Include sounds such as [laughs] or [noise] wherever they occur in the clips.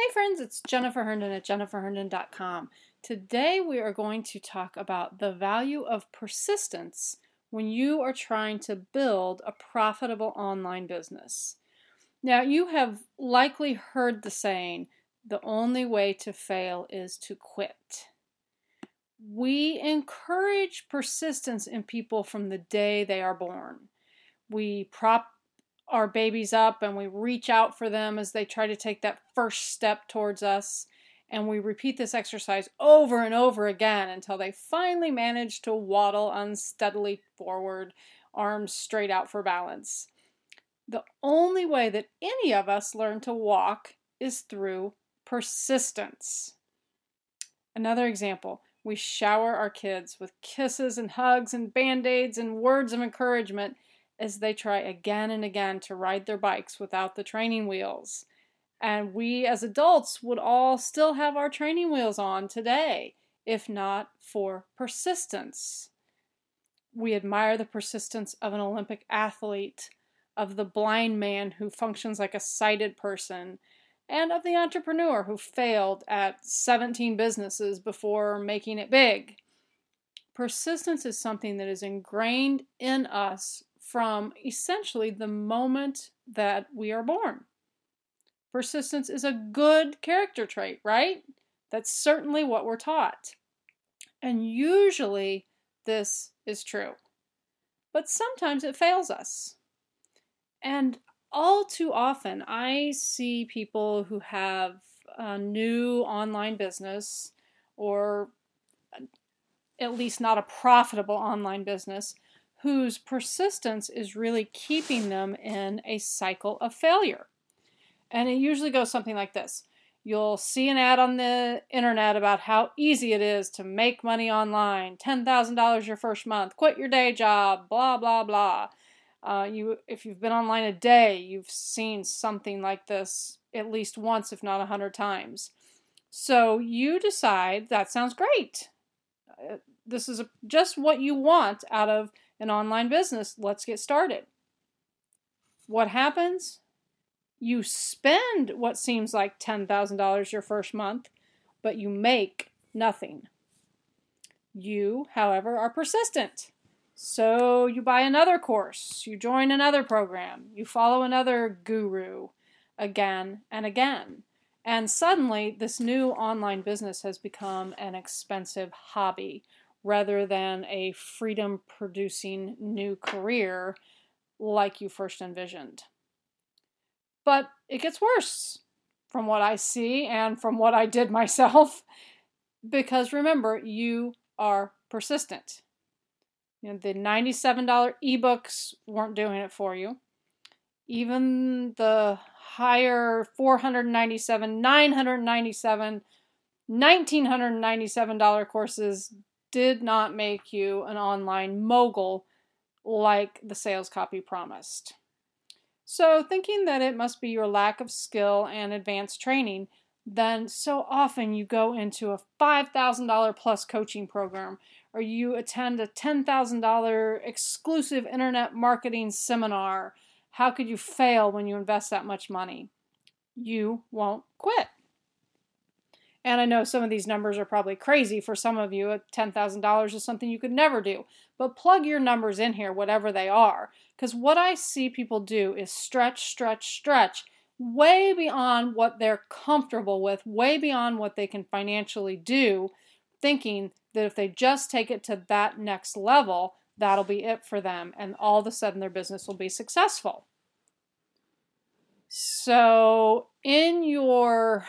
Hey friends, it's Jennifer Herndon at jenniferherndon.com. Today we are going to talk about the value of persistence when you are trying to build a profitable online business. Now, you have likely heard the saying, the only way to fail is to quit. We encourage persistence in people from the day they are born. We prop our babies up and we reach out for them as they try to take that first step towards us. And we repeat this exercise over and over again until they finally manage to waddle unsteadily forward, arms straight out for balance. The only way that any of us learn to walk is through persistence. Another example we shower our kids with kisses and hugs and band aids and words of encouragement as they try again and again to ride their bikes without the training wheels. And we as adults would all still have our training wheels on today, if not for persistence. We admire the persistence of an Olympic athlete, of the blind man who functions like a sighted person, and of the entrepreneur who failed at 17 businesses before making it big. Persistence is something that is ingrained in us from essentially the moment that we are born. Persistence is a good character trait, right? That's certainly what we're taught. And usually this is true. But sometimes it fails us. And all too often, I see people who have a new online business or at least not a profitable online business whose persistence is really keeping them in a cycle of failure. And it usually goes something like this You'll see an ad on the internet about how easy it is to make money online $10,000 your first month, quit your day job, blah, blah, blah. Uh, you, if you've been online a day, you've seen something like this at least once, if not a hundred times. So you decide that sounds great. Uh, this is a, just what you want out of an online business. Let's get started. What happens? You spend what seems like $10,000 your first month, but you make nothing. You, however, are persistent. So you buy another course, you join another program, you follow another guru again and again. And suddenly, this new online business has become an expensive hobby rather than a freedom producing new career like you first envisioned. But it gets worse from what I see and from what I did [laughs] myself because remember, you are persistent. You know, the $97 ebooks weren't doing it for you. Even the higher 497 997 $1,997 courses did not make you an online mogul like the sales copy promised. So, thinking that it must be your lack of skill and advanced training, then so often you go into a $5,000 plus coaching program or you attend a $10,000 exclusive internet marketing seminar. How could you fail when you invest that much money? You won't quit. And I know some of these numbers are probably crazy for some of you. Uh, $10,000 is something you could never do. But plug your numbers in here, whatever they are. Because what I see people do is stretch, stretch, stretch way beyond what they're comfortable with, way beyond what they can financially do, thinking that if they just take it to that next level, that'll be it for them. And all of a sudden their business will be successful. So, in your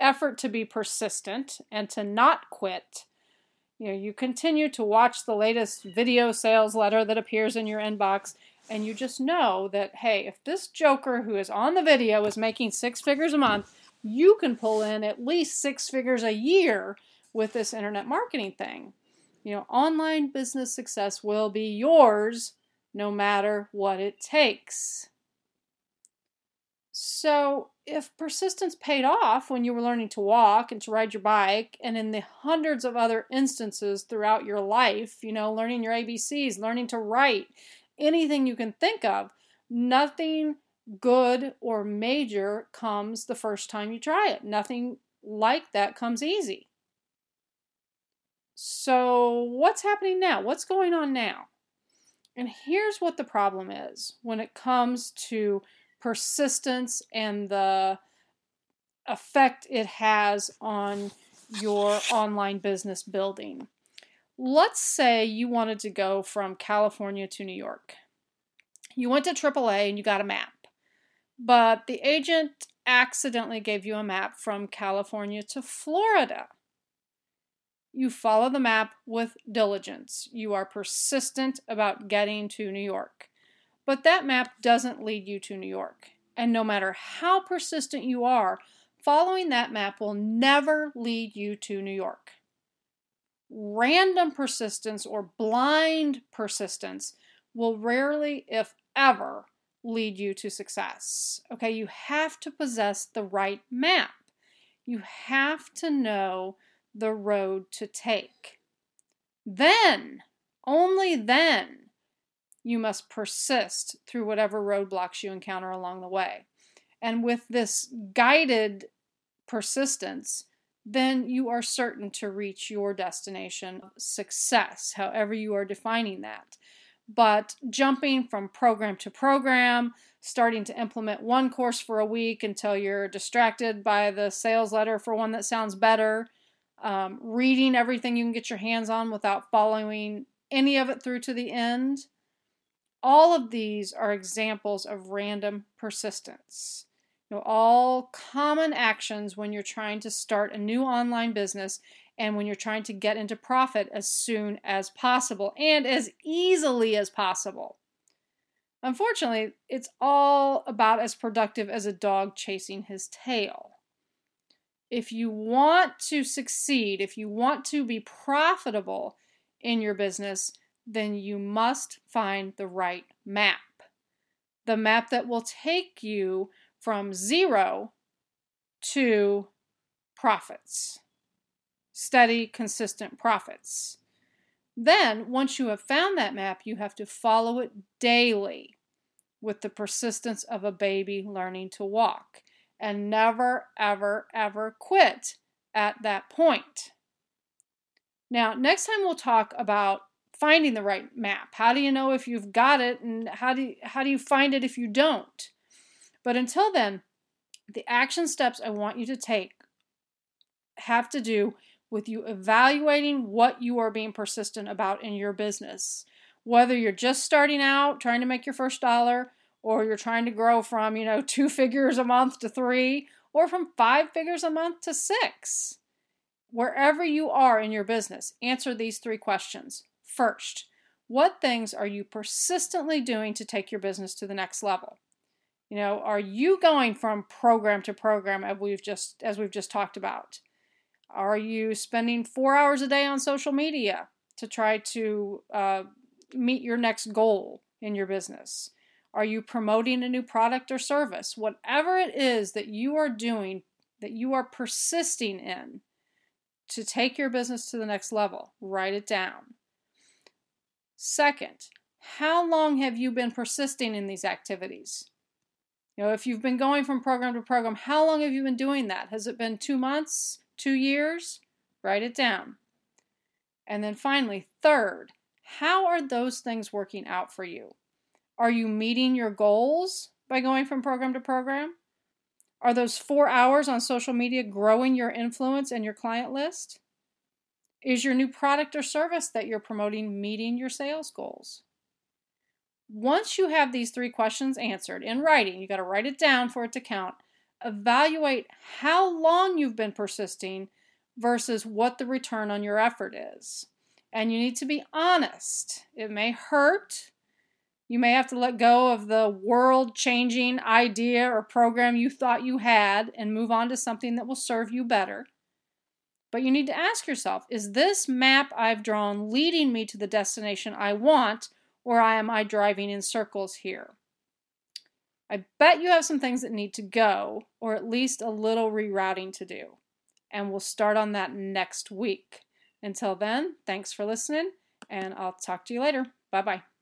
effort to be persistent and to not quit. You know, you continue to watch the latest video sales letter that appears in your inbox, and you just know that, hey, if this joker who is on the video is making six figures a month, you can pull in at least six figures a year with this internet marketing thing. You know, online business success will be yours no matter what it takes. So, if persistence paid off when you were learning to walk and to ride your bike, and in the hundreds of other instances throughout your life, you know, learning your ABCs, learning to write, anything you can think of, nothing good or major comes the first time you try it. Nothing like that comes easy. So, what's happening now? What's going on now? And here's what the problem is when it comes to persistence and the effect it has on your online business building. Let's say you wanted to go from California to New York. You went to AAA and you got a map, but the agent accidentally gave you a map from California to Florida. You follow the map with diligence. You are persistent about getting to New York. But that map doesn't lead you to New York. And no matter how persistent you are, following that map will never lead you to New York. Random persistence or blind persistence will rarely, if ever, lead you to success. Okay, you have to possess the right map. You have to know the road to take. Then, only then, you must persist through whatever roadblocks you encounter along the way. And with this guided persistence, then you are certain to reach your destination success, however you are defining that. But jumping from program to program, starting to implement one course for a week until you're distracted by the sales letter for one that sounds better, um, reading everything you can get your hands on without following any of it through to the end. All of these are examples of random persistence. You know, all common actions when you're trying to start a new online business and when you're trying to get into profit as soon as possible and as easily as possible. Unfortunately, it's all about as productive as a dog chasing his tail if you want to succeed, if you want to be profitable in your business, then you must find the right map. The map that will take you from zero to profits, steady, consistent profits. Then, once you have found that map, you have to follow it daily with the persistence of a baby learning to walk and never, ever, ever quit at that point. Now, next time we'll talk about finding the right map. How do you know if you've got it and how do you, how do you find it if you don't? But until then, the action steps I want you to take have to do with you evaluating what you are being persistent about in your business. Whether you're just starting out, trying to make your first dollar, or you're trying to grow from, you know, [laughs] two figures a month to three, or from five figures a month to six. Wherever you are in your business, answer these three questions. First, what things are you persistently doing to take your business to the next level? You know, are you going from program to program as we've just as we've just talked about? Are you spending four hours a day on social media to try to uh, meet your next goal in your business? Are you promoting a new product or service? Whatever it is that you are doing, that you are persisting in to take your business to the next level, write it down. Second, how long have you been persisting in these activities? You know, if you've been going from program to program, how long have you been doing that? Has it been two months, two years? Write it down. And then finally, third, how are those things working out for you? Are you meeting your goals by going from program to program? Are those four hours on social media growing your influence and your client list? Is your new product or service that you're promoting meeting your sales goals? Once you have these three questions answered in writing, you got to write it down for it to count. Evaluate how long you've been persisting versus what the return on your effort is. And you need to be honest. It may hurt, you may have to let go of the world changing idea or program you thought you had and move on to something that will serve you better. But you need to ask yourself is this map I've drawn leading me to the destination I want, or am I driving in circles here? I bet you have some things that need to go, or at least a little rerouting to do. And we'll start on that next week. Until then, thanks for listening, and I'll talk to you later. Bye bye.